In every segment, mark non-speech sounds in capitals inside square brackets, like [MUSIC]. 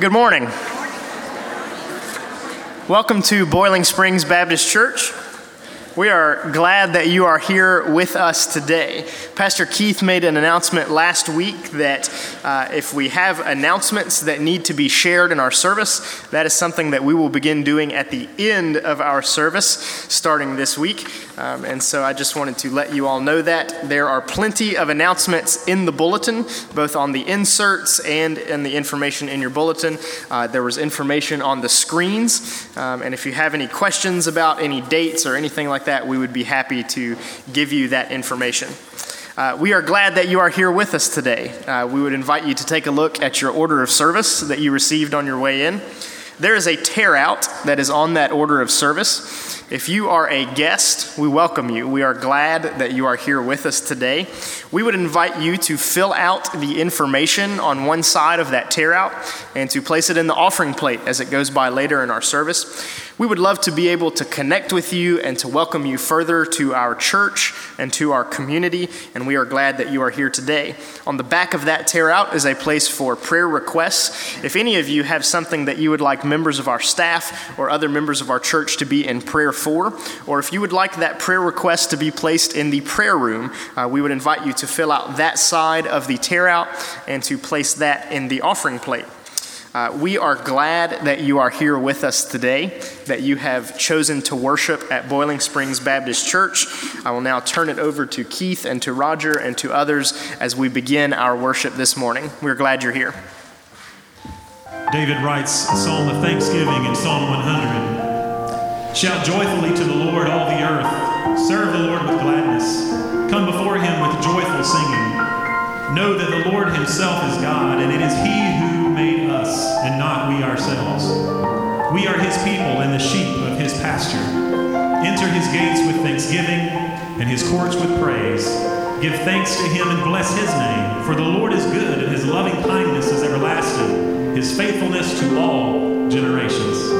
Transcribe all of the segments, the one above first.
Good morning. Welcome to Boiling Springs Baptist Church. We are glad that you are here with us today. Pastor Keith made an announcement last week that uh, if we have announcements that need to be shared in our service, that is something that we will begin doing at the end of our service starting this week. Um, and so I just wanted to let you all know that. There are plenty of announcements in the bulletin, both on the inserts and in the information in your bulletin. Uh, there was information on the screens. Um, and if you have any questions about any dates or anything like that, we would be happy to give you that information. Uh, we are glad that you are here with us today. Uh, we would invite you to take a look at your order of service that you received on your way in. There is a tear out that is on that order of service. If you are a guest, we welcome you. We are glad that you are here with us today. We would invite you to fill out the information on one side of that tear out and to place it in the offering plate as it goes by later in our service. We would love to be able to connect with you and to welcome you further to our church and to our community, and we are glad that you are here today. On the back of that tear out is a place for prayer requests. If any of you have something that you would like members of our staff or other members of our church to be in prayer for, or if you would like that prayer request to be placed in the prayer room, uh, we would invite you to fill out that side of the tear out and to place that in the offering plate. Uh, we are glad that you are here with us today, that you have chosen to worship at Boiling Springs Baptist Church. I will now turn it over to Keith and to Roger and to others as we begin our worship this morning. We're glad you're here. David writes a psalm of thanksgiving in Psalm 100. Shout joyfully to the Lord, all the earth. Serve the Lord with gladness. Come before him with joyful singing. Know that the Lord himself is God, and it is he who made us and not we ourselves. We are his people and the sheep of his pasture. Enter his gates with thanksgiving and his courts with praise. Give thanks to him and bless his name, for the Lord is good and his loving kindness is everlasting, his faithfulness to all generations.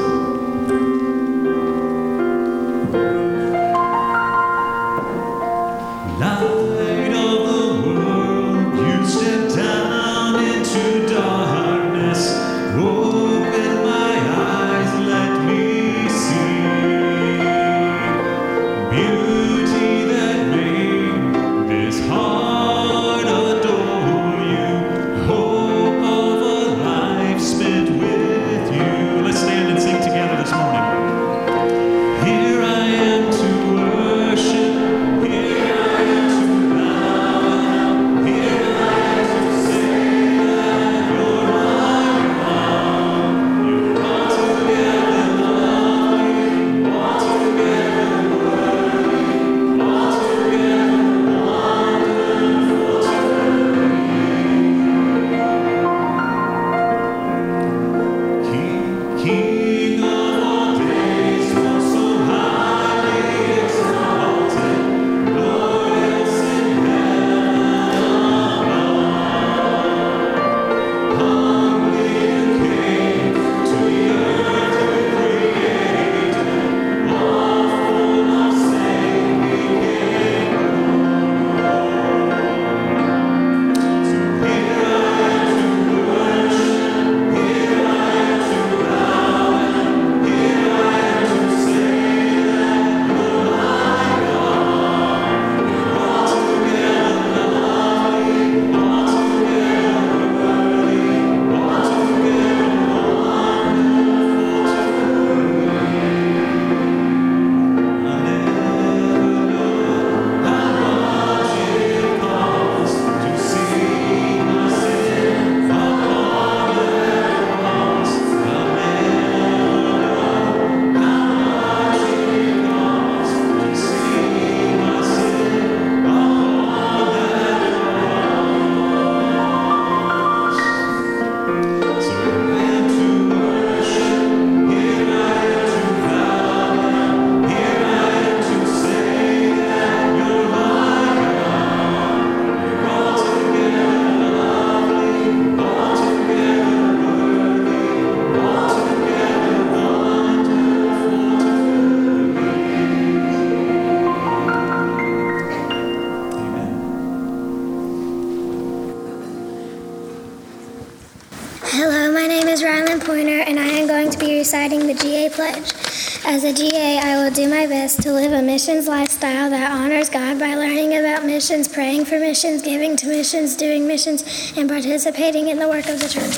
Missions lifestyle that honors God by learning about missions, praying for missions, giving to missions, doing missions, and participating in the work of the church.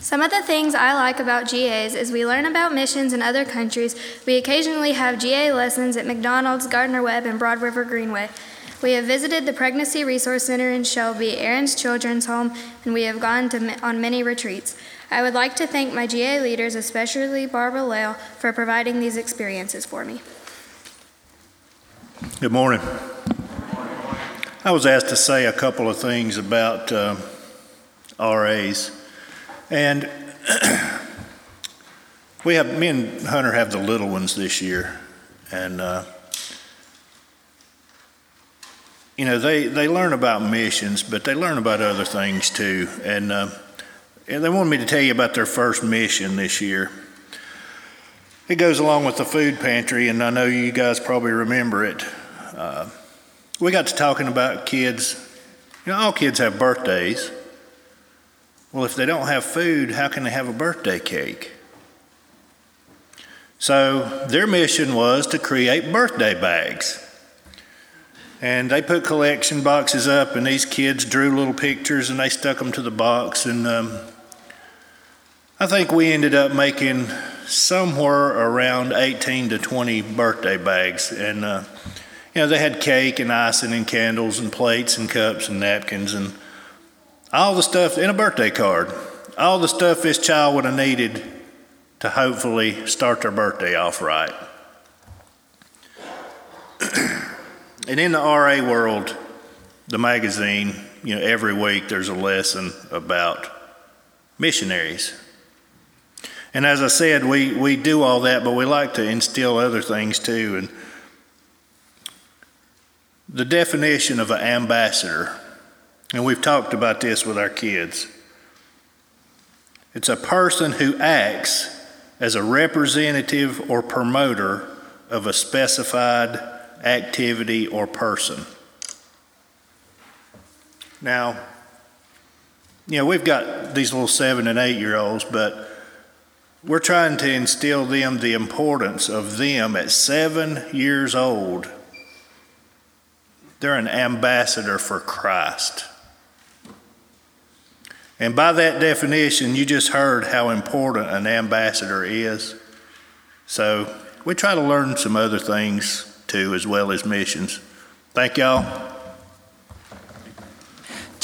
Some of the things I like about GAs is we learn about missions in other countries. We occasionally have GA lessons at McDonald's, Gardner Webb, and Broad River Greenway. We have visited the Pregnancy Resource Center in Shelby, Aaron's Children's Home, and we have gone to, on many retreats. I would like to thank my GA leaders, especially Barbara Lale, for providing these experiences for me. Good morning. I was asked to say a couple of things about uh, RAs. And [CLEARS THROAT] we have, me and Hunter have the little ones this year. And, uh, you know, they, they learn about missions, but they learn about other things too. And, uh, and they wanted me to tell you about their first mission this year. It goes along with the food pantry, and I know you guys probably remember it. Uh, we got to talking about kids. You know, all kids have birthdays. Well, if they don't have food, how can they have a birthday cake? So their mission was to create birthday bags. And they put collection boxes up, and these kids drew little pictures and they stuck them to the box. And um, I think we ended up making somewhere around 18 to 20 birthday bags. And, uh, you know, they had cake and icing and candles and plates and cups and napkins and all the stuff in a birthday card, all the stuff this child would have needed to hopefully start their birthday off right. [CLEARS THROAT] and in the RA world, the magazine, you know, every week there's a lesson about missionaries. And as I said, we, we do all that, but we like to instill other things too. And the definition of an ambassador and we've talked about this with our kids. It's a person who acts as a representative or promoter of a specified activity or person. Now, you know, we've got these little seven and eight year olds, but we're trying to instill them the importance of them at seven years old. They're an ambassador for Christ. And by that definition, you just heard how important an ambassador is. So we try to learn some other things too, as well as missions. Thank y'all.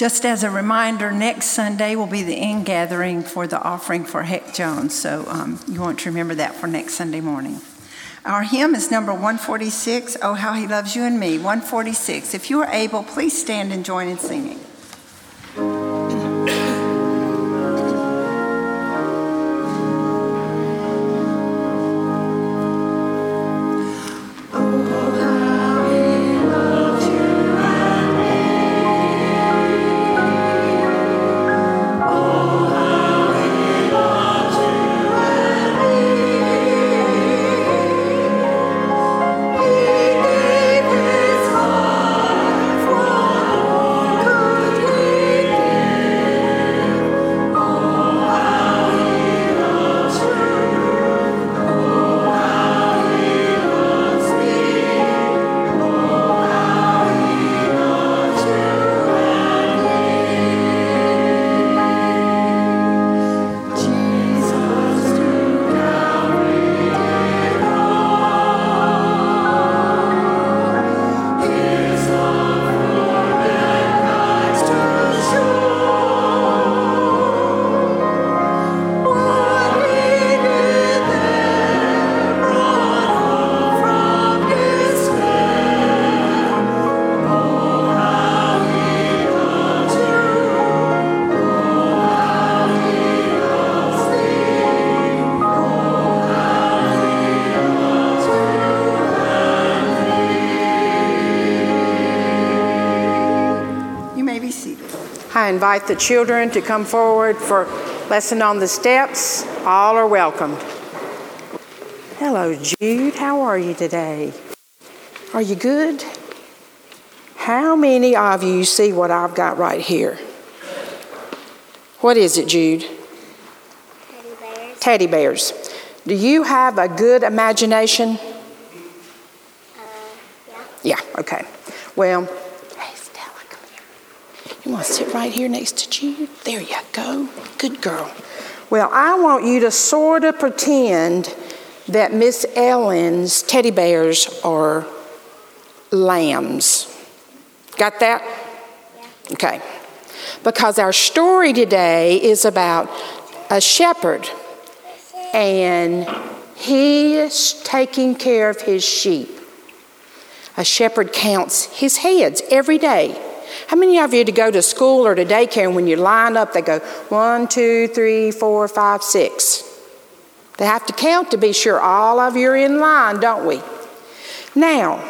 Just as a reminder, next Sunday will be the in gathering for the offering for Heck Jones. So um, you want to remember that for next Sunday morning. Our hymn is number 146, Oh How He Loves You and Me, 146. If you are able, please stand and join in singing. Invite the children to come forward for lesson on the steps. All are welcome. Hello, Jude. How are you today? Are you good? How many of you see what I've got right here? What is it, Jude? teddy bears. Teddy bears. Do you have a good imagination? Uh, yeah. Yeah, okay. Well, hey, Stella, come here. You want to sit right here next to Jude? There you go. Good girl. Well, I want you to sort of pretend that Miss Ellen's teddy bears are lambs. Got that? Okay. Because our story today is about a shepherd and he is taking care of his sheep. A shepherd counts his heads every day. How many of you to go to school or to daycare and when you line up, they go one, two, three, four, five, six? They have to count to be sure all of you are in line, don't we? Now,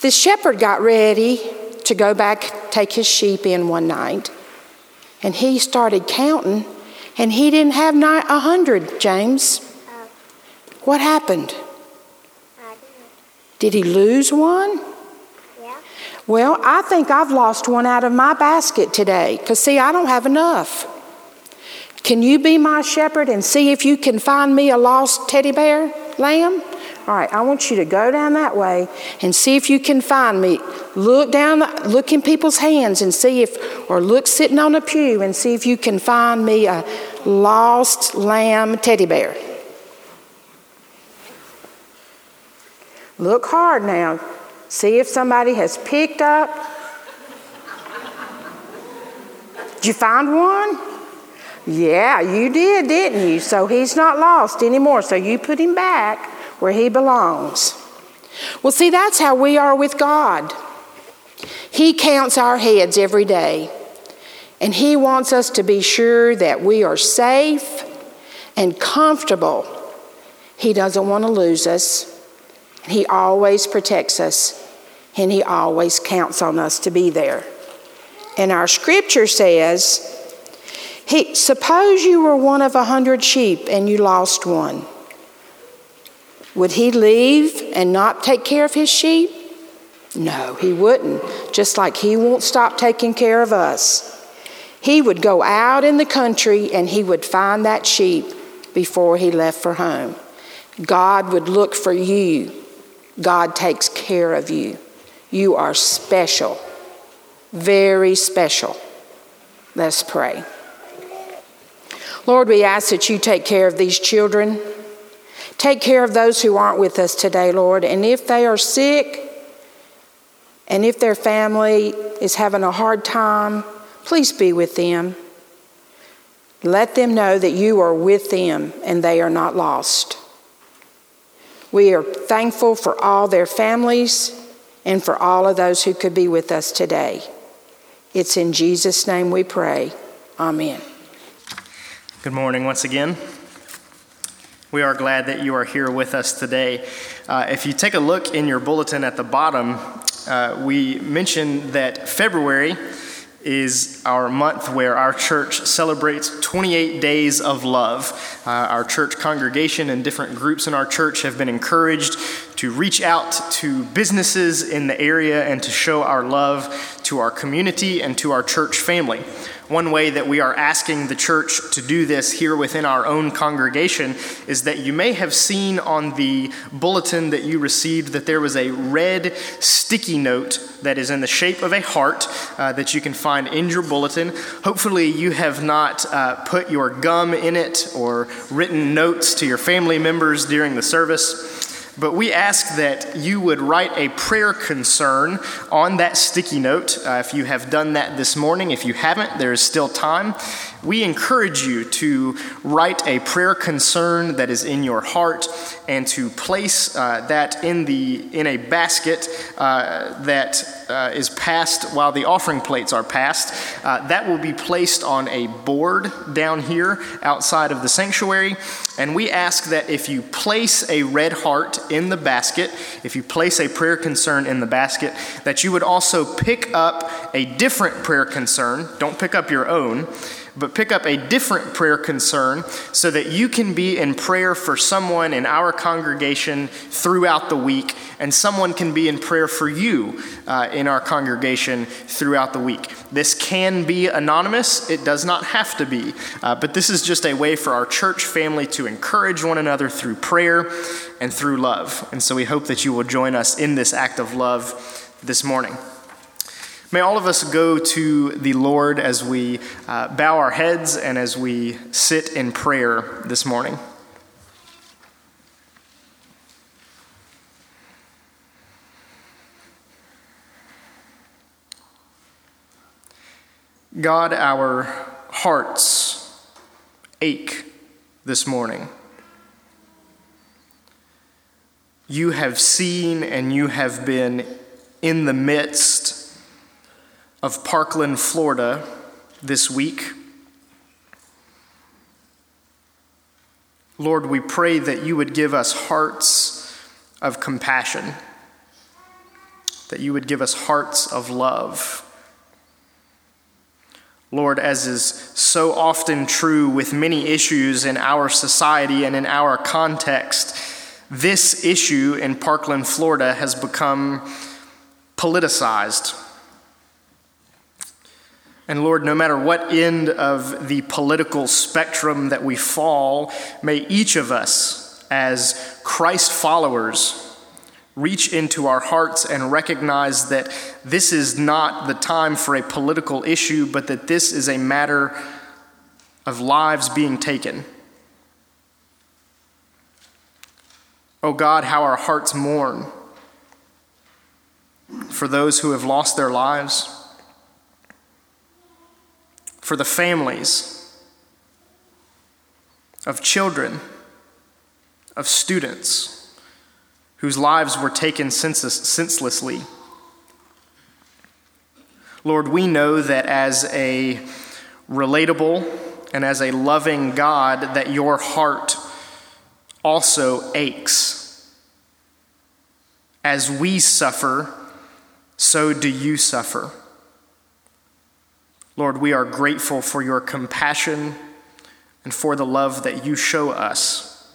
the shepherd got ready to go back, take his sheep in one night, and he started counting, and he didn't have a hundred, James. Oh. What happened? Did he lose one? Well, I think I've lost one out of my basket today because, see, I don't have enough. Can you be my shepherd and see if you can find me a lost teddy bear lamb? All right, I want you to go down that way and see if you can find me. Look down, look in people's hands and see if, or look sitting on a pew and see if you can find me a lost lamb teddy bear. Look hard now. See if somebody has picked up. Did you find one? Yeah, you did, didn't you? So he's not lost anymore. So you put him back where he belongs. Well, see, that's how we are with God. He counts our heads every day, and He wants us to be sure that we are safe and comfortable. He doesn't want to lose us. He always protects us, and He always counts on us to be there. And our scripture says, he, suppose you were one of a hundred sheep and you lost one. Would he leave and not take care of his sheep? No, he wouldn't. Just like he won't stop taking care of us. He would go out in the country and he would find that sheep before he left for home. God would look for you. God takes care of you. You are special, very special. Let's pray. Lord, we ask that you take care of these children. Take care of those who aren't with us today, Lord. And if they are sick and if their family is having a hard time, please be with them. Let them know that you are with them and they are not lost. We are thankful for all their families and for all of those who could be with us today. It's in Jesus' name we pray. Amen. Good morning once again. We are glad that you are here with us today. Uh, if you take a look in your bulletin at the bottom, uh, we mentioned that February is our month where our church celebrates 28 days of love. Uh, our church congregation and different groups in our church have been encouraged to reach out to businesses in the area and to show our love to our community and to our church family. One way that we are asking the church to do this here within our own congregation is that you may have seen on the bulletin that you received that there was a red sticky note that is in the shape of a heart uh, that you can find in your bulletin. Hopefully, you have not uh, put your gum in it or written notes to your family members during the service. But we ask that you would write a prayer concern on that sticky note. Uh, if you have done that this morning, if you haven't, there is still time. We encourage you to write a prayer concern that is in your heart and to place uh, that in, the, in a basket uh, that uh, is passed while the offering plates are passed. Uh, that will be placed on a board down here outside of the sanctuary. And we ask that if you place a red heart in the basket, if you place a prayer concern in the basket, that you would also pick up a different prayer concern. Don't pick up your own, but pick up a different prayer concern so that you can be in prayer for someone in our congregation throughout the week, and someone can be in prayer for you uh, in our congregation throughout the week. This can be anonymous, it does not have to be, uh, but this is just a way for our church family to encourage one another through prayer and through love. And so we hope that you will join us in this act of love this morning. May all of us go to the Lord as we uh, bow our heads and as we sit in prayer this morning. God, our hearts ache this morning. You have seen and you have been in the midst of Parkland, Florida this week. Lord, we pray that you would give us hearts of compassion, that you would give us hearts of love. Lord, as is so often true with many issues in our society and in our context, this issue in Parkland, Florida has become politicized. And Lord, no matter what end of the political spectrum that we fall, may each of us, as Christ followers, reach into our hearts and recognize that this is not the time for a political issue, but that this is a matter of lives being taken. Oh God, how our hearts mourn for those who have lost their lives for the families of children, of students whose lives were taken senselessly. Lord, we know that as a relatable and as a loving God, that your heart also aches. As we suffer, so do you suffer. Lord, we are grateful for your compassion and for the love that you show us.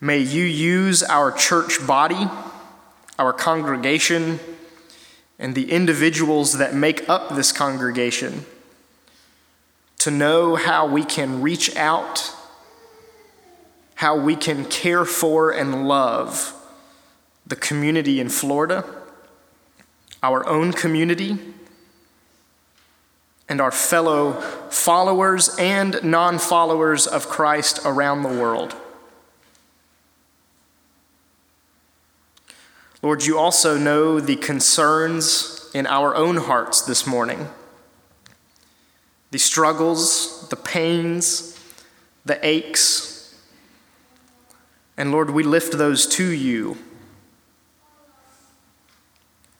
May you use our church body, our congregation, and the individuals that make up this congregation to know how we can reach out, how we can care for and love the community in Florida, our own community and our fellow followers and non followers of Christ around the world. Lord, you also know the concerns in our own hearts this morning the struggles, the pains, the aches. And Lord, we lift those to you.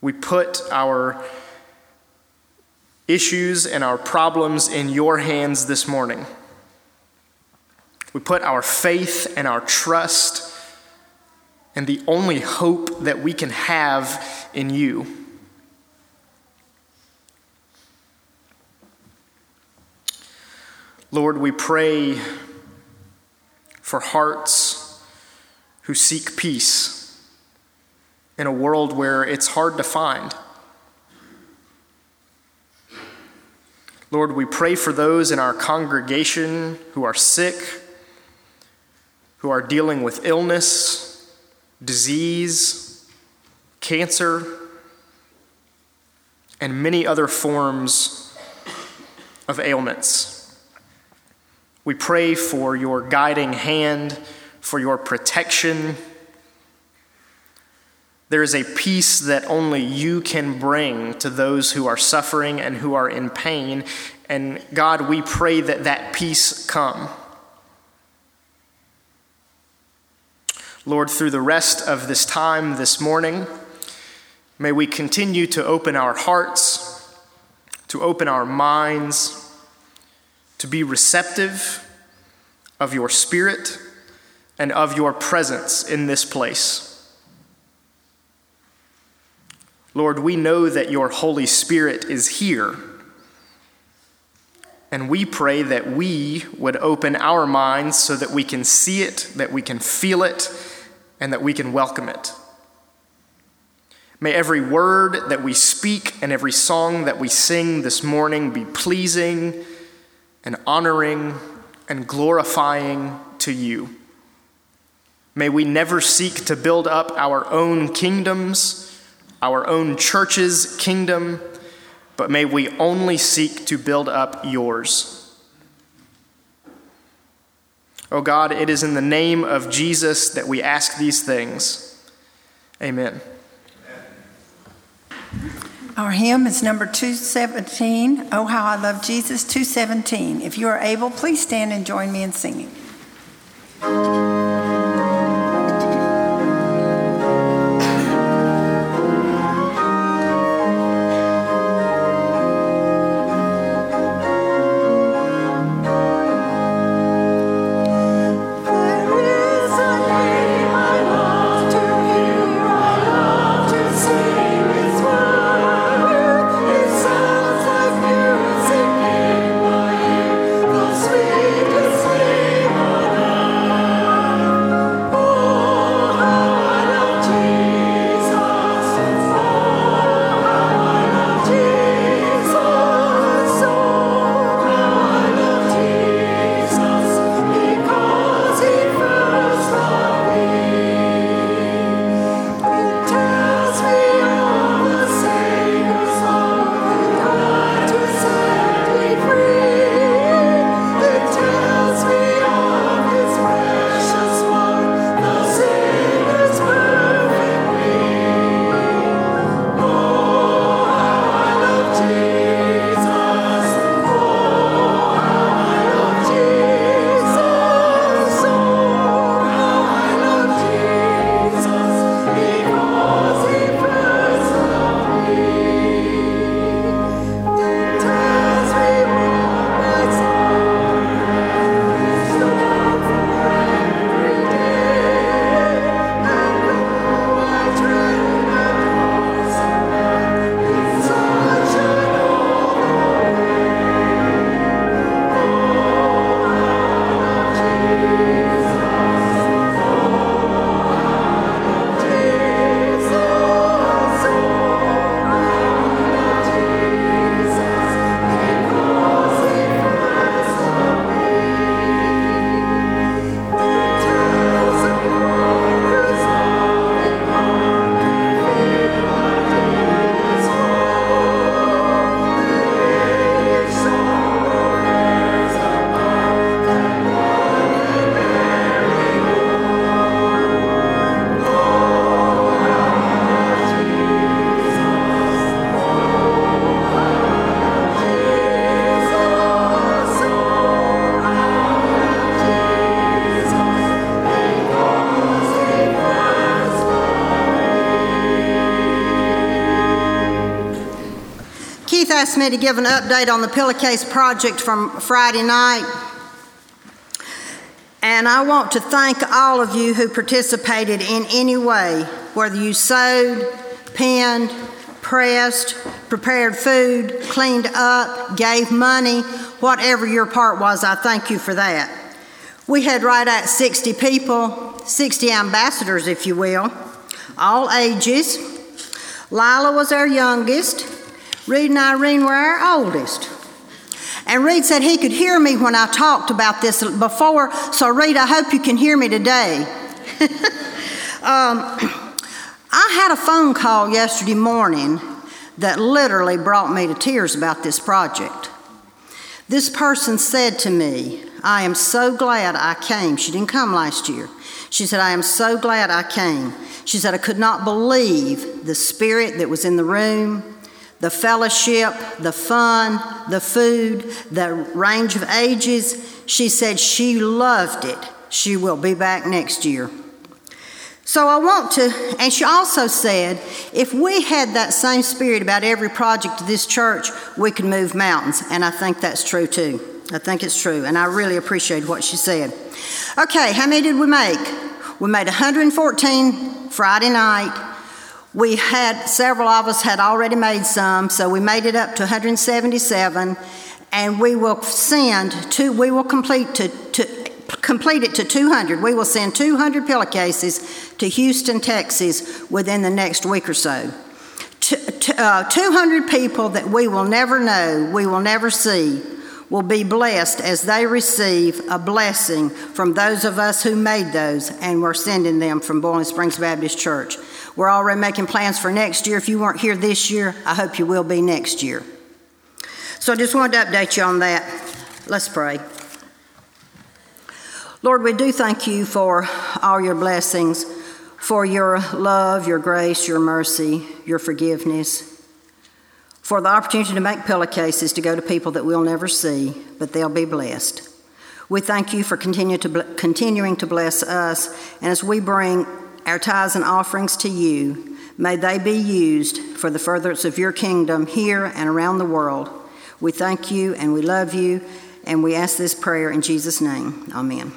We put our issues and our problems in your hands this morning. We put our faith and our trust and the only hope that we can have in you. Lord, we pray for hearts who seek peace in a world where it's hard to find. Lord, we pray for those in our congregation who are sick, who are dealing with illness, disease, cancer, and many other forms of ailments. We pray for your guiding hand, for your protection there is a peace that only you can bring to those who are suffering and who are in pain. And God, we pray that that peace come. Lord, through the rest of this time this morning, may we continue to open our hearts, to open our minds, to be receptive of your spirit and of your presence in this place. Lord, we know that your Holy Spirit is here. And we pray that we would open our minds so that we can see it, that we can feel it, and that we can welcome it. May every word that we speak and every song that we sing this morning be pleasing and honoring and glorifying to you. May we never seek to build up our own kingdoms, our own church's kingdom, but may we only seek to build up yours. Oh God, it is in the name of Jesus that we ask these things. Amen. Our hymn is number 217, Oh How I Love Jesus, 217. If you are able, please stand and join me in singing. Asked me to give an update on the pillowcase project from Friday night. And I want to thank all of you who participated in any way, whether you sewed, pinned, pressed, prepared food, cleaned up, gave money, whatever your part was, I thank you for that. We had right at 60 people, 60 ambassadors, if you will, all ages. Lila was our youngest. Reed and Irene were our oldest. And Reed said he could hear me when I talked about this before, so Reed, I hope you can hear me today. [LAUGHS] um, I had a phone call yesterday morning that literally brought me to tears about this project. This person said to me, I am so glad I came. She didn't come last year. She said, I am so glad I came. She said, I could not believe the spirit that was in the room, the fellowship, the fun, the food, the range of ages. She said she loved it. She will be back next year. So I want to, and she also said, if we had that same spirit about every project of this church, we could move mountains. And I think that's true too. I think it's true. And I really appreciate what she said. Okay, how many did we make? We made 114 Friday night. We had, several of us had already made some, so we made it up to 177. and we will send two, we will complete to, to complete it to 200. We will send 200 pillowcases to Houston, Texas within the next week or so. T- t- uh, 200 people that we will never know, we will never see, will be blessed as they receive a blessing from those of us who made those, and we're sending them from Boiling Springs Baptist Church. We're already making plans for next year. If you weren't here this year, I hope you will be next year. So I just wanted to update you on that. Let's pray. Lord, we do thank you for all your blessings, for your love, your grace, your mercy, your forgiveness, for the opportunity to make pillowcases to go to people that we'll never see, but they'll be blessed. We thank you for continue to, continuing to bless us, and as we bring our tithes and offerings to you, may they be used for the furtherance of your kingdom here and around the world. We thank you and we love you, and we ask this prayer in Jesus' name. Amen.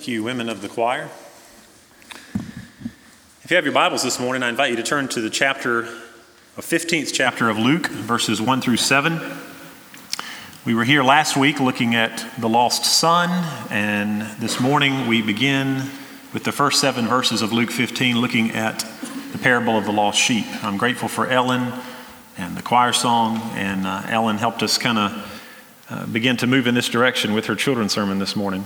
Thank you, women of the choir. If you have your Bibles this morning, I invite you to turn to the chapter, a 15th chapter of Luke, verses 1 through 7. We were here last week looking at the lost son, and this morning we begin with the first seven verses of Luke 15, looking at the parable of the lost sheep. I'm grateful for Ellen and the choir song, and uh, Ellen helped us kind of uh, begin to move in this direction with her children's sermon this morning.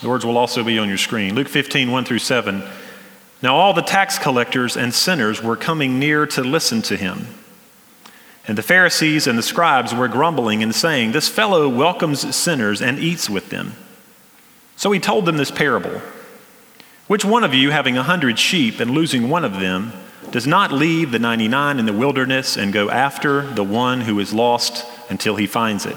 The words will also be on your screen. Luke 15, 1 through 7. Now all the tax collectors and sinners were coming near to listen to him. And the Pharisees and the scribes were grumbling and saying, This fellow welcomes sinners and eats with them. So he told them this parable Which one of you, having a hundred sheep and losing one of them, does not leave the 99 in the wilderness and go after the one who is lost until he finds it?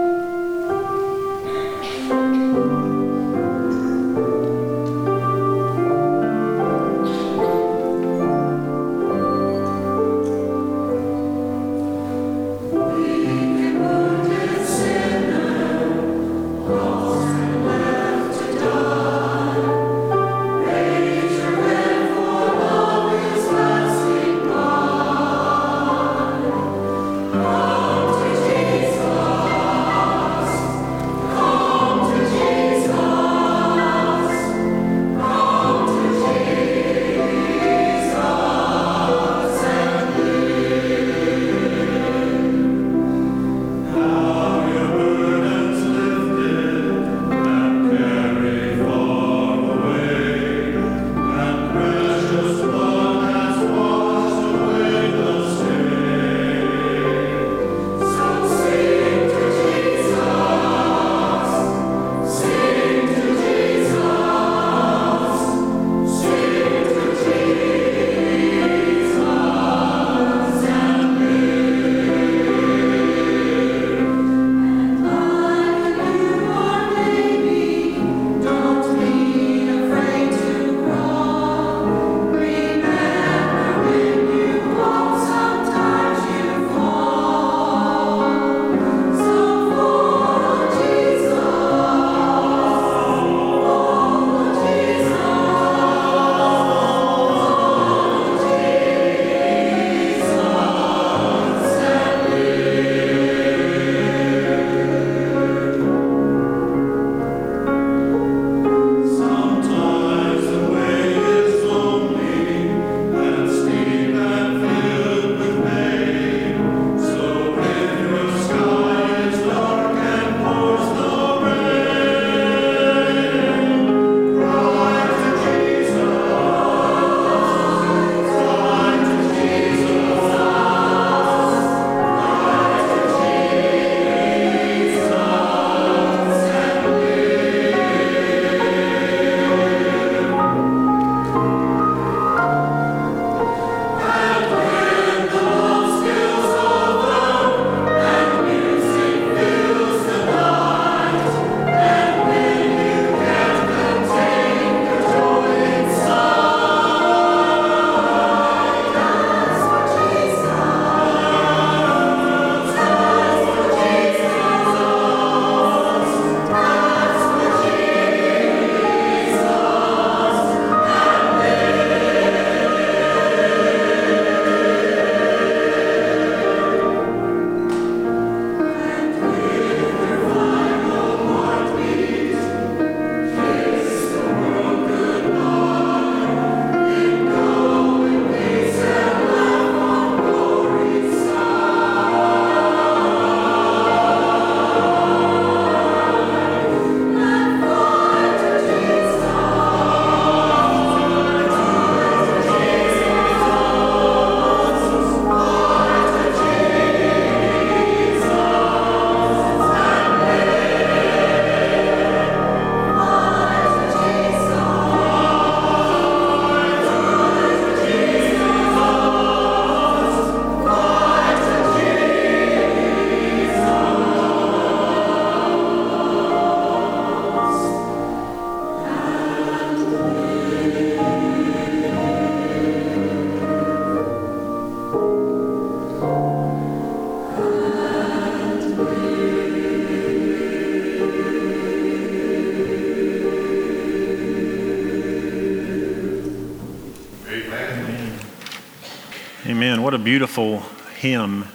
Beautiful hymn.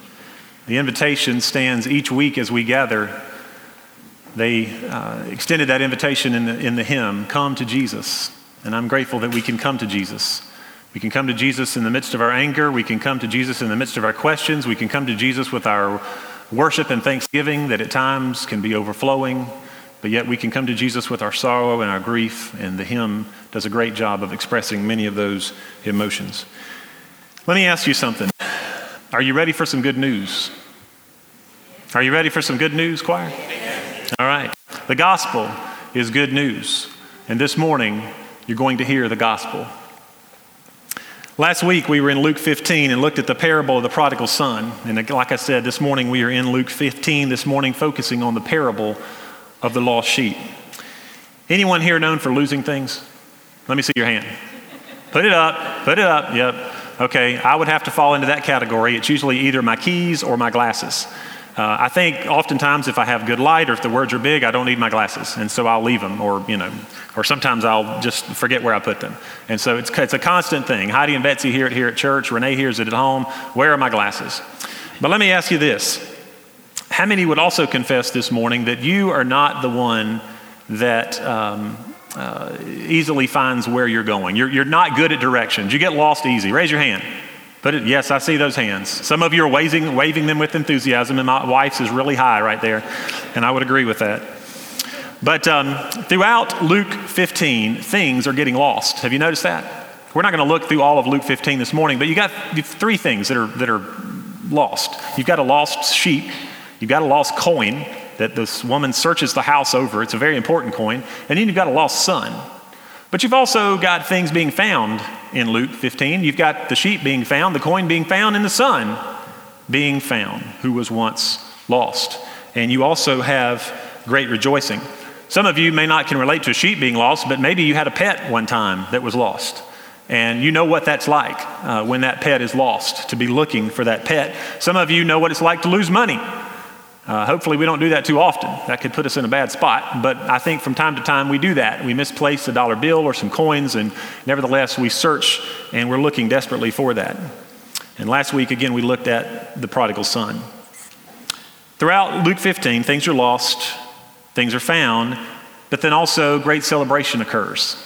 The invitation stands each week as we gather. They uh, extended that invitation in the, in the hymn, Come to Jesus. And I'm grateful that we can come to Jesus. We can come to Jesus in the midst of our anger. We can come to Jesus in the midst of our questions. We can come to Jesus with our worship and thanksgiving that at times can be overflowing. But yet we can come to Jesus with our sorrow and our grief, and the hymn does a great job of expressing many of those emotions. Let me ask you something. Are you ready for some good news? Are you ready for some good news, choir? All right. The gospel is good news. And this morning, you're going to hear the gospel. Last week, we were in Luke 15 and looked at the parable of the prodigal son. And like I said, this morning we are in Luke 15, this morning focusing on the parable of the lost sheep. Anyone here known for losing things? Let me see your hand. Put it up, put it up, yep. Okay, I would have to fall into that category. It's usually either my keys or my glasses. Uh, I think oftentimes if I have good light or if the words are big, I don't need my glasses, and so I'll leave them, or you know, or sometimes I'll just forget where I put them. And so it's it's a constant thing. Heidi and Betsy hear it here at church. Renee hears it at home. Where are my glasses? But let me ask you this: How many would also confess this morning that you are not the one that um, uh, easily finds where you're going. You're, you're not good at directions. You get lost easy. Raise your hand. It, yes, I see those hands. Some of you are waving, waving them with enthusiasm, and my wife's is really high right there, and I would agree with that. But um, throughout Luke 15, things are getting lost. Have you noticed that? We're not going to look through all of Luke 15 this morning, but you got three things that are, that are lost. You've got a lost sheep, you've got a lost coin, that this woman searches the house over. It's a very important coin. And then you've got a lost son. But you've also got things being found in Luke 15. You've got the sheep being found, the coin being found, and the son being found, who was once lost. And you also have great rejoicing. Some of you may not can relate to a sheep being lost, but maybe you had a pet one time that was lost. And you know what that's like uh, when that pet is lost, to be looking for that pet. Some of you know what it's like to lose money uh, hopefully, we don't do that too often. That could put us in a bad spot. But I think from time to time we do that. We misplace a dollar bill or some coins, and nevertheless, we search and we're looking desperately for that. And last week, again, we looked at the prodigal son. Throughout Luke 15, things are lost, things are found, but then also great celebration occurs.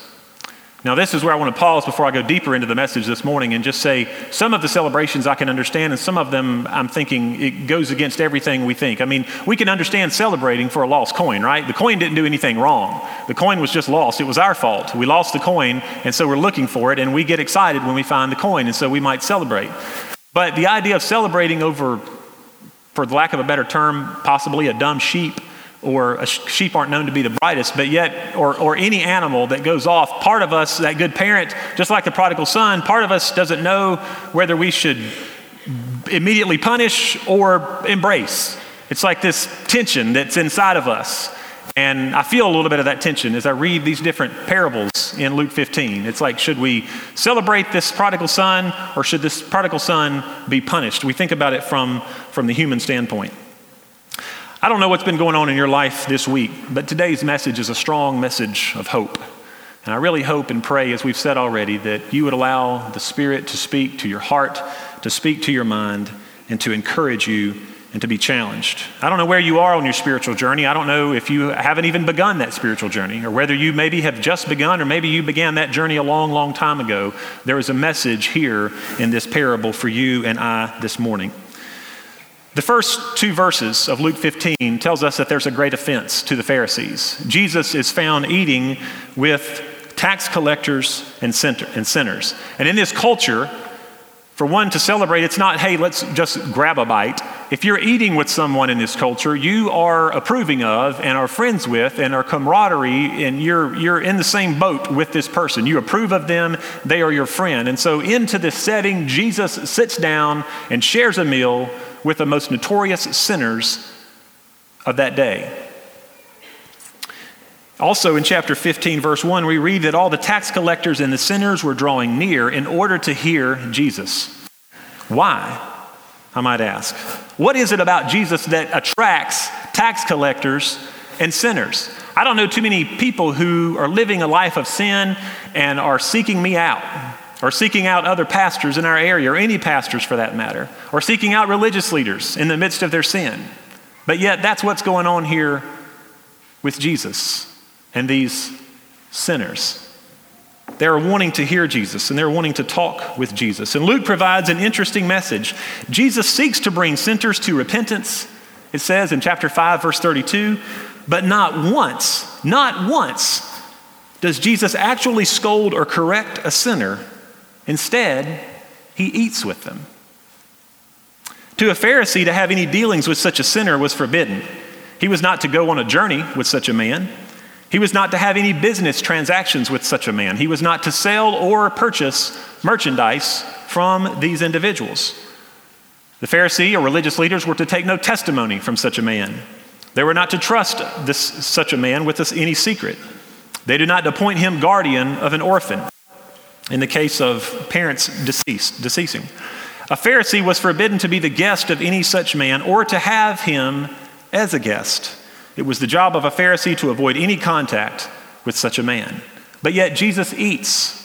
Now, this is where I want to pause before I go deeper into the message this morning and just say some of the celebrations I can understand, and some of them I'm thinking it goes against everything we think. I mean, we can understand celebrating for a lost coin, right? The coin didn't do anything wrong. The coin was just lost. It was our fault. We lost the coin, and so we're looking for it, and we get excited when we find the coin, and so we might celebrate. But the idea of celebrating over, for the lack of a better term, possibly a dumb sheep or sheep aren't known to be the brightest, but yet, or, or any animal that goes off, part of us, that good parent, just like the prodigal son, part of us doesn't know whether we should immediately punish or embrace. It's like this tension that's inside of us. And I feel a little bit of that tension as I read these different parables in Luke 15. It's like, should we celebrate this prodigal son or should this prodigal son be punished? We think about it from, from the human standpoint. I don't know what's been going on in your life this week, but today's message is a strong message of hope. And I really hope and pray, as we've said already, that you would allow the Spirit to speak to your heart, to speak to your mind, and to encourage you and to be challenged. I don't know where you are on your spiritual journey. I don't know if you haven't even begun that spiritual journey, or whether you maybe have just begun, or maybe you began that journey a long, long time ago. There is a message here in this parable for you and I this morning. The first two verses of Luke 15 tells us that there's a great offense to the Pharisees. Jesus is found eating with tax collectors and sinners. And in this culture, for one to celebrate, it's not, hey, let's just grab a bite. If you're eating with someone in this culture, you are approving of and are friends with and are camaraderie, and you're, you're in the same boat with this person. You approve of them, they are your friend. And so, into this setting, Jesus sits down and shares a meal with the most notorious sinners of that day. Also, in chapter 15, verse 1, we read that all the tax collectors and the sinners were drawing near in order to hear Jesus. Why? I might ask. What is it about Jesus that attracts tax collectors and sinners? I don't know too many people who are living a life of sin and are seeking me out or seeking out other pastors in our area, or any pastors for that matter, or seeking out religious leaders in the midst of their sin. But yet, that's what's going on here with Jesus and these sinners. They're wanting to hear Jesus and they're wanting to talk with Jesus. And Luke provides an interesting message. Jesus seeks to bring sinners to repentance, it says in chapter 5, verse 32, but not once, not once does Jesus actually scold or correct a sinner. Instead, he eats with them. To a Pharisee, to have any dealings with such a sinner was forbidden. He was not to go on a journey with such a man. He was not to have any business transactions with such a man. He was not to sell or purchase merchandise from these individuals. The Pharisee or religious leaders were to take no testimony from such a man. They were not to trust this, such a man with this, any secret. They did not appoint him guardian of an orphan in the case of parents deceased, deceasing. A Pharisee was forbidden to be the guest of any such man or to have him as a guest. It was the job of a Pharisee to avoid any contact with such a man. But yet Jesus eats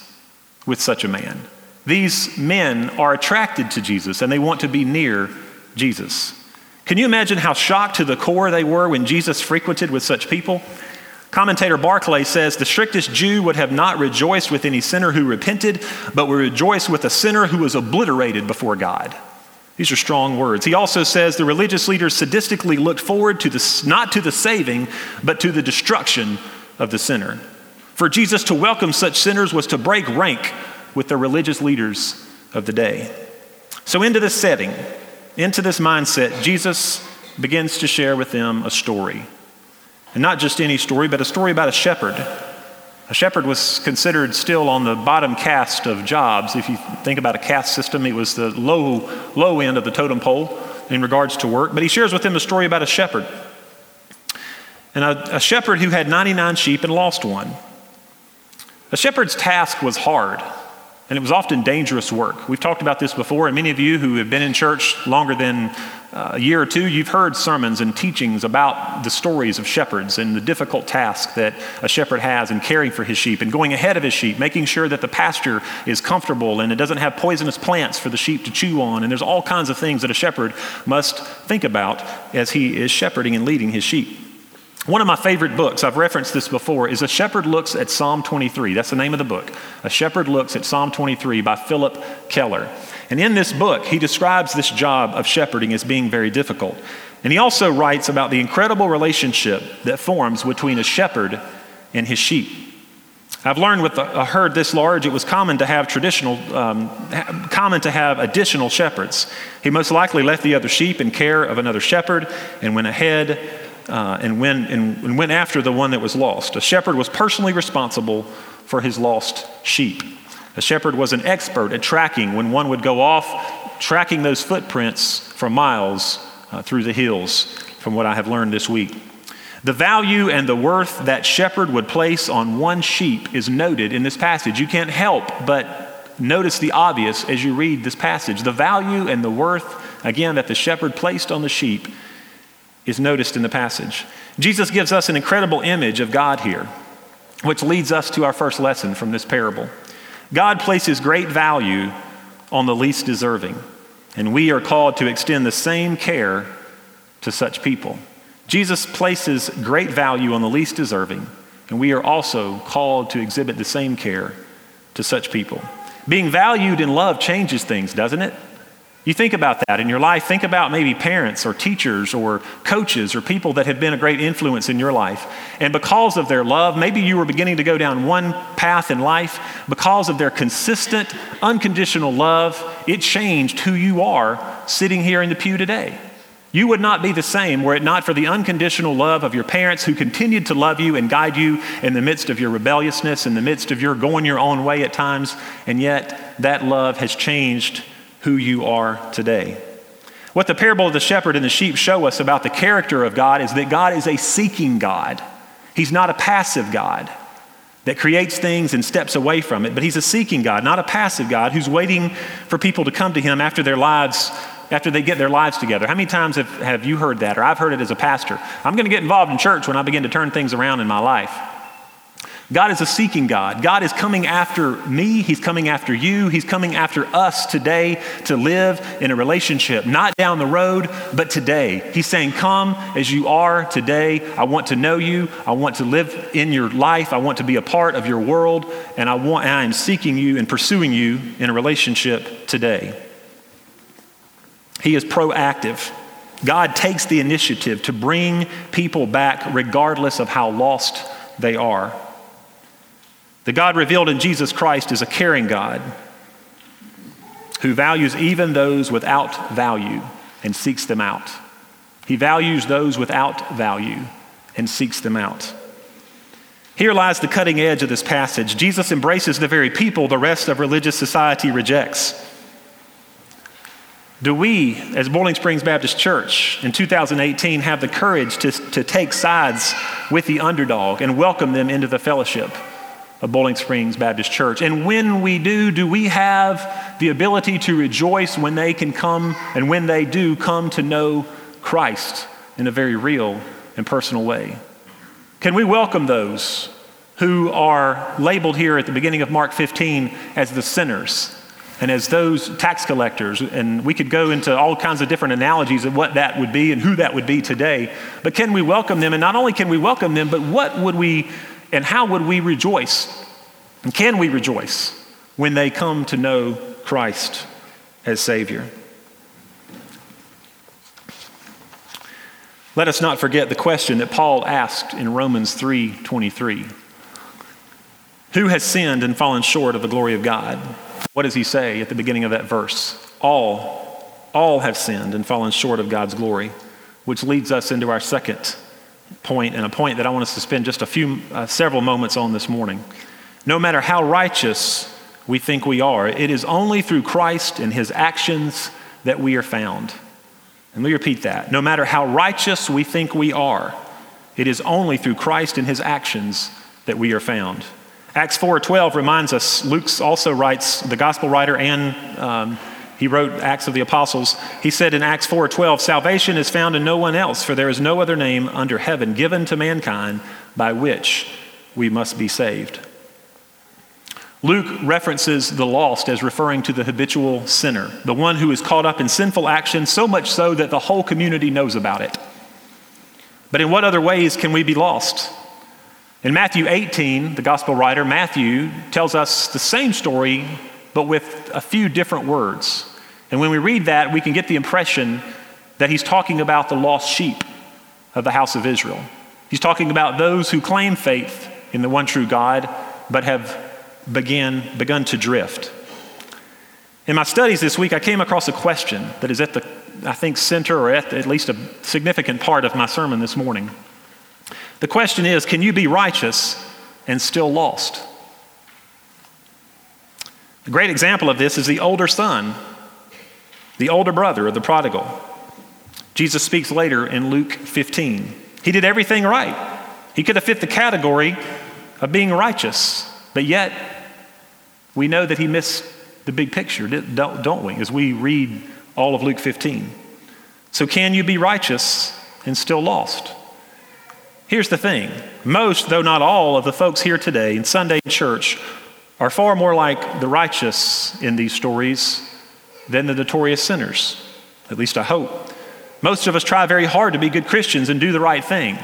with such a man. These men are attracted to Jesus and they want to be near Jesus. Can you imagine how shocked to the core they were when Jesus frequented with such people? Commentator Barclay says the strictest Jew would have not rejoiced with any sinner who repented, but would rejoice with a sinner who was obliterated before God. These are strong words. He also says the religious leaders sadistically looked forward to the, not to the saving, but to the destruction of the sinner. For Jesus to welcome such sinners was to break rank with the religious leaders of the day. So, into this setting, into this mindset, Jesus begins to share with them a story. And not just any story, but a story about a shepherd a shepherd was considered still on the bottom caste of jobs. If you think about a caste system, it was the low, low end of the totem pole in regards to work. But he shares with them a story about a shepherd. And a, a shepherd who had 99 sheep and lost one. A shepherd's task was hard. And it was often dangerous work. We've talked about this before, and many of you who have been in church longer than a year or two, you've heard sermons and teachings about the stories of shepherds and the difficult task that a shepherd has in caring for his sheep and going ahead of his sheep, making sure that the pasture is comfortable and it doesn't have poisonous plants for the sheep to chew on. And there's all kinds of things that a shepherd must think about as he is shepherding and leading his sheep. One of my favorite books, I've referenced this before, is A Shepherd Looks at Psalm 23. That's the name of the book. A Shepherd Looks at Psalm 23 by Phillip Keller. And in this book, he describes this job of shepherding as being very difficult. And he also writes about the incredible relationship that forms between a shepherd and his sheep. I've learned with a herd this large, it was common to have traditional, um, common to have additional shepherds. He most likely left the other sheep in care of another shepherd and went ahead uh, and, went, and, and went after the one that was lost. A shepherd was personally responsible for his lost sheep. A shepherd was an expert at tracking when one would go off, tracking those footprints for miles uh, through the hills, from what I have learned this week. The value and the worth that shepherd would place on one sheep is noted in this passage. You can't help but notice the obvious as you read this passage. The value and the worth, again, that the shepherd placed on the sheep is noticed in the passage. Jesus gives us an incredible image of God here, which leads us to our first lesson from this parable. God places great value on the least deserving, and we are called to extend the same care to such people. Jesus places great value on the least deserving, and we are also called to exhibit the same care to such people. Being valued and loved changes things, doesn't it? You think about that in your life. Think about maybe parents or teachers or coaches or people that have been a great influence in your life. And because of their love, maybe you were beginning to go down one path in life. Because of their consistent, unconditional love, it changed who you are sitting here in the pew today. You would not be the same were it not for the unconditional love of your parents who continued to love you and guide you in the midst of your rebelliousness, in the midst of your going your own way at times. And yet, that love has changed who you are today. What the parable of the shepherd and the sheep show us about the character of God is that God is a seeking God. He's not a passive God that creates things and steps away from it, but He's a seeking God, not a passive God who's waiting for people to come to Him after their lives, after they get their lives together. How many times have, have you heard that? Or I've heard it as a pastor. I'm going to get involved in church when I begin to turn things around in my life. God is a seeking God. God is coming after me. He's coming after you. He's coming after us today to live in a relationship, not down the road, but today. He's saying, Come as you are today. I want to know you. I want to live in your life. I want to be a part of your world. And I, want, and I am seeking you and pursuing you in a relationship today. He is proactive. God takes the initiative to bring people back regardless of how lost they are. The God revealed in Jesus Christ is a caring God who values even those without value and seeks them out. He values those without value and seeks them out. Here lies the cutting edge of this passage. Jesus embraces the very people the rest of religious society rejects. Do we, as Boiling Springs Baptist Church in 2018, have the courage to, to take sides with the underdog and welcome them into the fellowship? Of Boiling Springs Baptist Church. And when we do, do we have the ability to rejoice when they can come and when they do come to know Christ in a very real and personal way? Can we welcome those who are labeled here at the beginning of Mark 15 as the sinners and as those tax collectors? And we could go into all kinds of different analogies of what that would be and who that would be today. But can we welcome them? And not only can we welcome them, but what would we and how would we rejoice? And can we rejoice when they come to know Christ as Savior? Let us not forget the question that Paul asked in Romans 3:23. Who has sinned and fallen short of the glory of God? What does he say at the beginning of that verse? All all have sinned and fallen short of God's glory, which leads us into our second point and a point that I want us to spend just a few, uh, several moments on this morning. No matter how righteous we think we are, it is only through Christ and his actions that we are found. And let me repeat that. No matter how righteous we think we are, it is only through Christ and his actions that we are found. Acts 4:12 reminds us. Luke also writes, the gospel writer and um, he wrote Acts of the Apostles. He said in Acts 4:12, "Salvation is found in no one else, for there is no other name under heaven given to mankind by which we must be saved." Luke references the lost as referring to the habitual sinner, the one who is caught up in sinful action so much so that the whole community knows about it. But in what other ways can we be lost? In Matthew 18, the gospel writer Matthew tells us the same story but with a few different words. And when we read that, we can get the impression that he's talking about the lost sheep of the house of Israel. He's talking about those who claim faith in the one true God, but have began, begun to drift. In my studies this week, I came across a question that is at the, I think, center or at, at least a significant part of my sermon this morning. The question is Can you be righteous and still lost? A great example of this is the older son, the older brother of the prodigal. Jesus speaks later in Luke 15. He did everything right. He could have fit the category of being righteous, but yet we know that he missed the big picture, don't we, as we read all of Luke 15. So, can you be righteous and still lost? Here's the thing most, though not all, of the folks here today in Sunday church are far more like the righteous in these stories than the notorious sinners. At least I hope. Most of us try very hard to be good Christians and do the right thing.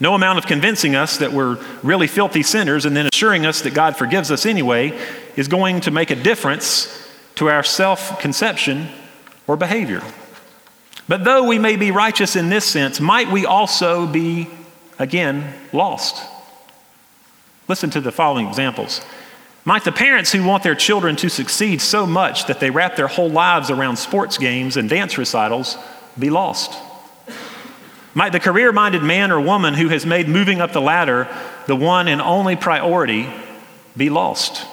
No amount of convincing us that we're really filthy sinners and then assuring us that God forgives us anyway is going to make a difference to our self conception or behavior. But though we may be righteous in this sense, might we also be, again, lost? Listen to the following examples. Might the parents who want their children to succeed so much that they wrap their whole lives around sports games and dance recitals be lost? Might the career minded man or woman who has made moving up the ladder the one and only priority be lost?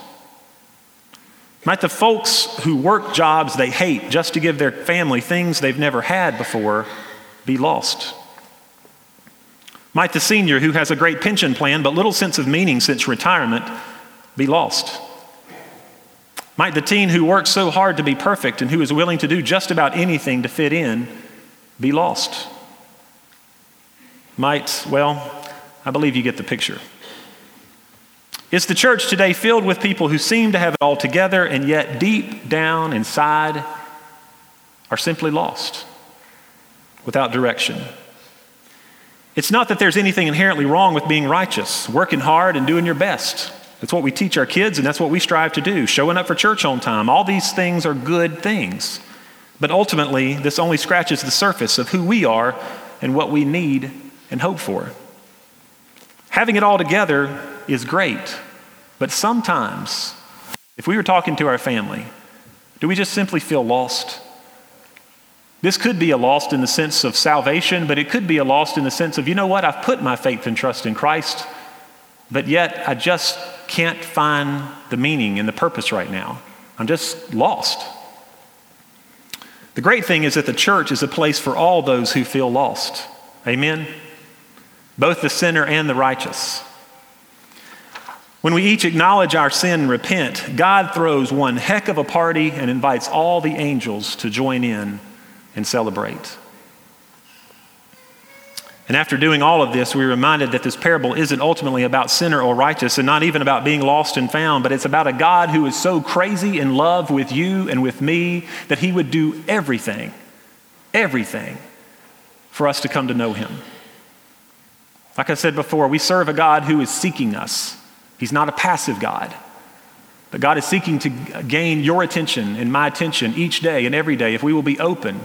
Might the folks who work jobs they hate just to give their family things they've never had before be lost? Might the senior who has a great pension plan but little sense of meaning since retirement be lost? Might the teen who works so hard to be perfect and who is willing to do just about anything to fit in be lost? Might, well, I believe you get the picture. Is the church today filled with people who seem to have it all together and yet deep down inside are simply lost, without direction? It's not that there's anything inherently wrong with being righteous, working hard and doing your best. That's what we teach our kids, and that's what we strive to do. Showing up for church on time. All these things are good things. But ultimately, this only scratches the surface of who we are and what we need and hope for. Having it all together is great, but sometimes, if we were talking to our family, do we just simply feel lost? This could be a lost in the sense of salvation, but it could be a lost in the sense of, you know what, I've put my faith and trust in Christ, but yet I just can't find the meaning and the purpose right now. I'm just lost. The great thing is that the church is a place for all those who feel lost. Amen? Both the sinner and the righteous. When we each acknowledge our sin and repent, God throws one heck of a party and invites all the angels to join in and celebrate. And after doing all of this, we're reminded that this parable isn't ultimately about sinner or righteous and not even about being lost and found, but it's about a God who is so crazy in love with you and with me that he would do everything, everything for us to come to know him. Like I said before, we serve a God who is seeking us. He's not a passive God. But God is seeking to gain your attention and my attention each day and every day if we will be open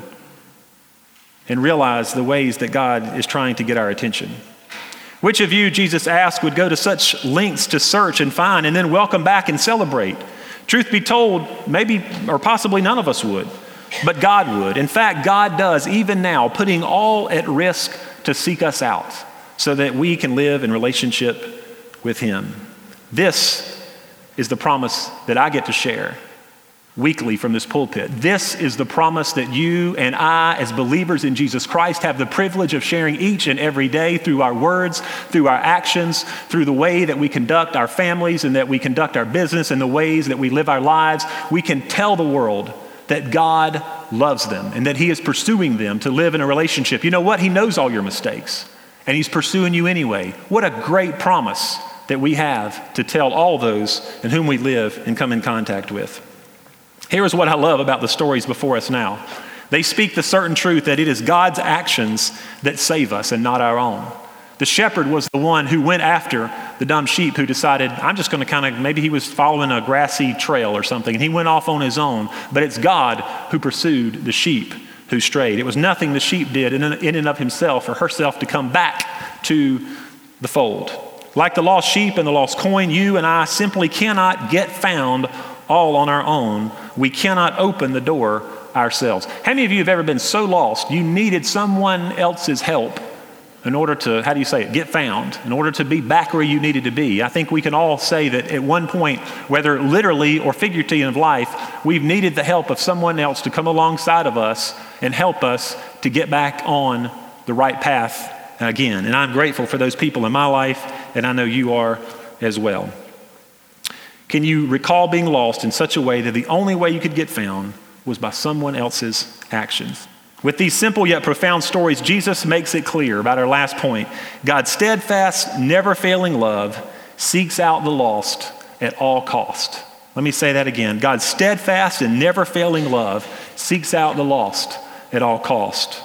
and realize the ways that God is trying to get our attention. Which of you, Jesus asked, would go to such lengths to search and find and then welcome back and celebrate? Truth be told, maybe or possibly none of us would, but God would. In fact, God does, even now, putting all at risk to seek us out so that we can live in relationship with Him. This is the promise that I get to share weekly from this pulpit. This is the promise that you and I, as believers in Jesus Christ, have the privilege of sharing each and every day through our words, through our actions, through the way that we conduct our families and that we conduct our business and the ways that we live our lives. We can tell the world that God loves them and that He is pursuing them to live in a relationship. You know what? He knows all your mistakes and He's pursuing you anyway. What a great promise that we have to tell all those in whom we live and come in contact with. Here is what I love about the stories before us now they speak the certain truth that it is God's actions that save us and not our own. The shepherd was the one who went after the dumb sheep who decided, I'm just going to kind of, maybe he was following a grassy trail or something, and he went off on his own. But it's God who pursued the sheep who strayed. It was nothing the sheep did in and of himself or herself to come back to the fold. Like the lost sheep and the lost coin, you and I simply cannot get found all on our own. We cannot open the door ourselves. How many of you have ever been so lost you needed someone else's help in order to, how do you say it, get found, in order to be back where you needed to be? I think we can all say that at one point, whether literally or figuratively of life, we've needed the help of someone else to come alongside of us and help us to get back on the right path again. And I'm grateful for those people in my life, and I know you are as well. Can you recall being lost in such a way that the only way you could get found was by someone else's actions? With these simple yet profound stories, Jesus makes it clear about our last point God's steadfast, never failing love seeks out the lost at all cost. Let me say that again. God's steadfast and never failing love seeks out the lost at all cost.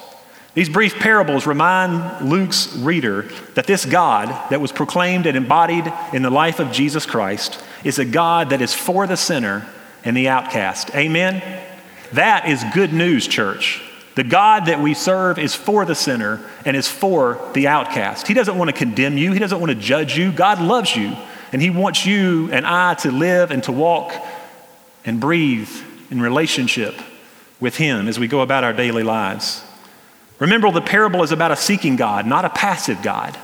These brief parables remind Luke's reader that this God that was proclaimed and embodied in the life of Jesus Christ is a God that is for the sinner and the outcast. Amen? That is good news, church. The God that we serve is for the sinner and is for the outcast. He doesn't want to condemn you, He doesn't want to judge you. God loves you, and He wants you and I to live and to walk and breathe in relationship with Him as we go about our daily lives. Remember, the parable is about a seeking God, not a passive God.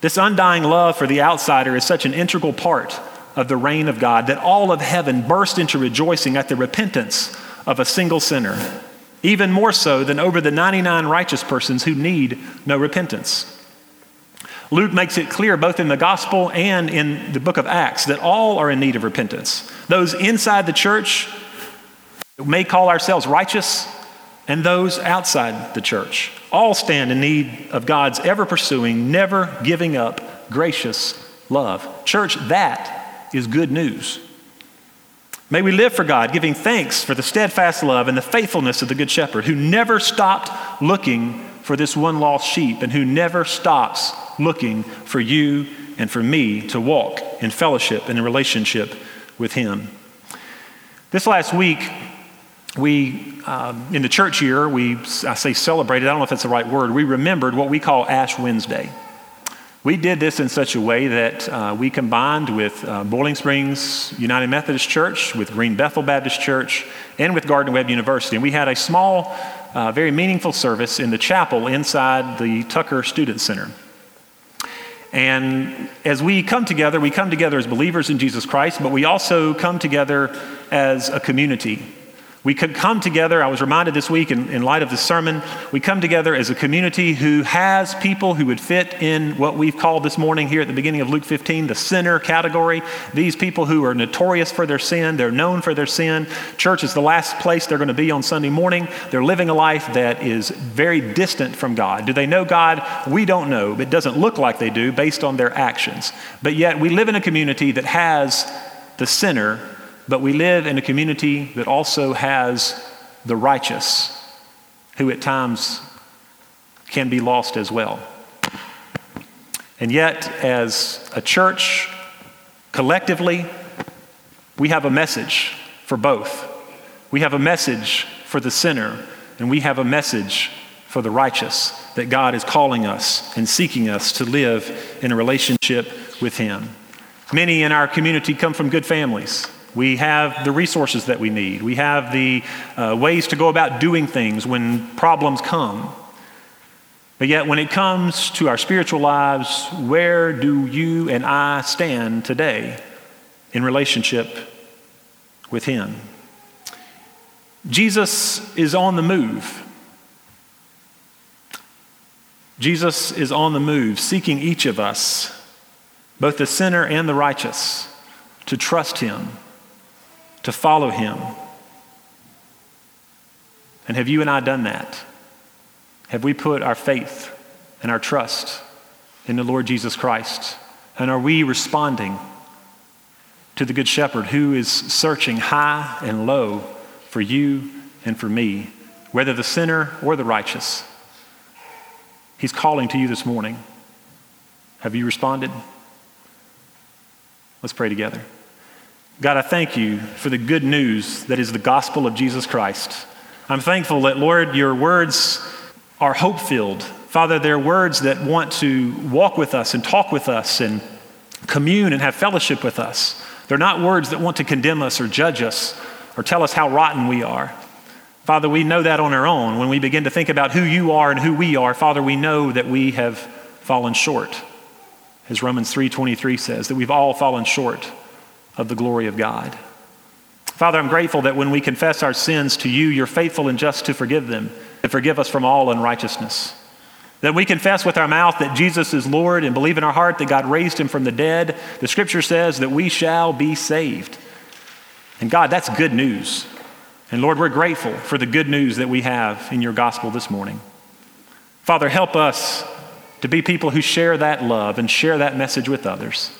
This undying love for the outsider is such an integral part of the reign of God that all of heaven burst into rejoicing at the repentance of a single sinner, even more so than over the 99 righteous persons who need no repentance. Luke makes it clear both in the gospel and in the book of Acts that all are in need of repentance. Those inside the church may call ourselves righteous, and those outside the church all stand in need of God's ever pursuing, never giving up, gracious love. Church, that is good news. May we live for God, giving thanks for the steadfast love and the faithfulness of the Good Shepherd, who never stopped looking for this one lost sheep and who never stops looking for you and for me to walk in fellowship and in relationship with Him. This last week, we, um, in the church year, we, I say celebrated, I don't know if that's the right word, we remembered what we call Ash Wednesday. We did this in such a way that uh, we combined with uh, Boiling Springs United Methodist Church, with Green Bethel Baptist Church, and with Gardner-Webb University. And we had a small, uh, very meaningful service in the chapel inside the Tucker Student Center. And as we come together, we come together as believers in Jesus Christ, but we also come together as a community. We could come together, I was reminded this week in, in light of this sermon, we come together as a community who has people who would fit in what we've called this morning here at the beginning of Luke 15 the sinner category. These people who are notorious for their sin, they're known for their sin. Church is the last place they're going to be on Sunday morning. They're living a life that is very distant from God. Do they know God? We don't know. It doesn't look like they do based on their actions. But yet we live in a community that has the sinner but we live in a community that also has the righteous, who at times can be lost as well. And yet, as a church, collectively, we have a message for both. We have a message for the sinner, and we have a message for the righteous that God is calling us and seeking us to live in a relationship with Him. Many in our community come from good families. We have the resources that we need. We have the uh, ways to go about doing things when problems come. But yet, when it comes to our spiritual lives, where do you and I stand today in relationship with Him? Jesus is on the move. Jesus is on the move, seeking each of us, both the sinner and the righteous, to trust Him to follow him. And have you and I done that? Have we put our faith and our trust in the Lord Jesus Christ? And are we responding to the Good Shepherd who is searching high and low for you and for me, whether the sinner or the righteous? He's calling to you this morning. Have you responded? Let's pray together. God, I thank you for the good news that is the gospel of Jesus Christ. I'm thankful that, Lord, your words are hope filled. Father, they're words that want to walk with us and talk with us and commune and have fellowship with us. They're not words that want to condemn us or judge us or tell us how rotten we are. Father, we know that on our own. When we begin to think about who you are and who we are, Father, we know that we have fallen short. As Romans 3:23 says, that we've all fallen short of the glory of God. Father, I'm grateful that when we confess our sins to you, you're faithful and just to forgive them and forgive us from all unrighteousness. That we confess with our mouth that Jesus is Lord and believe in our heart that God raised him from the dead. The scripture says that we shall be saved. And God, that's good news. And Lord, we're grateful for the good news that we have in your gospel this morning. Father, help us to be people who share that love and share that message with others.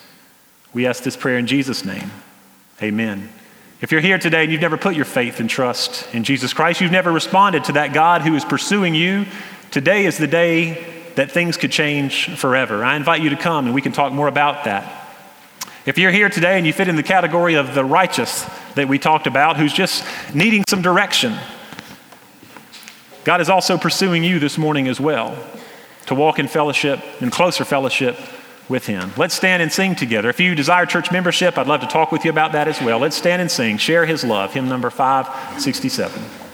We ask this prayer in Jesus' name. Amen. If you're here today and you've never put your faith and trust in Jesus Christ, you've never responded to that God who is pursuing you, today is the day that things could change forever. I invite you to come and we can talk more about that. If you're here today and you fit in the category of the righteous that we talked about, who's just needing some direction, God is also pursuing you this morning as well to walk in fellowship, in closer fellowship with him. Let's stand and sing together. If you desire church membership, I'd love to talk with you about that as well. Let's stand and sing. Share his love. Hymn number 567.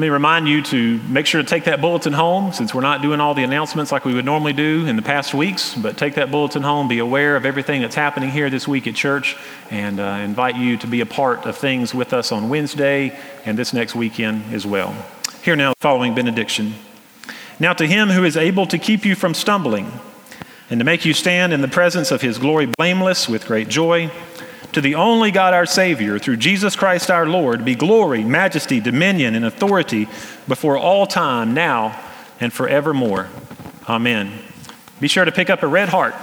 Let me remind you to make sure to take that bulletin home since we're not doing all the announcements like we would normally do in the past weeks. But take that bulletin home, be aware of everything that's happening here this week at church, and uh, invite you to be a part of things with us on Wednesday and this next weekend as well. Here now, following benediction. Now, to him who is able to keep you from stumbling and to make you stand in the presence of his glory blameless with great joy, to the only God our Savior, through Jesus Christ our Lord, be glory, majesty, dominion, and authority before all time, now and forevermore. Amen. Be sure to pick up a red heart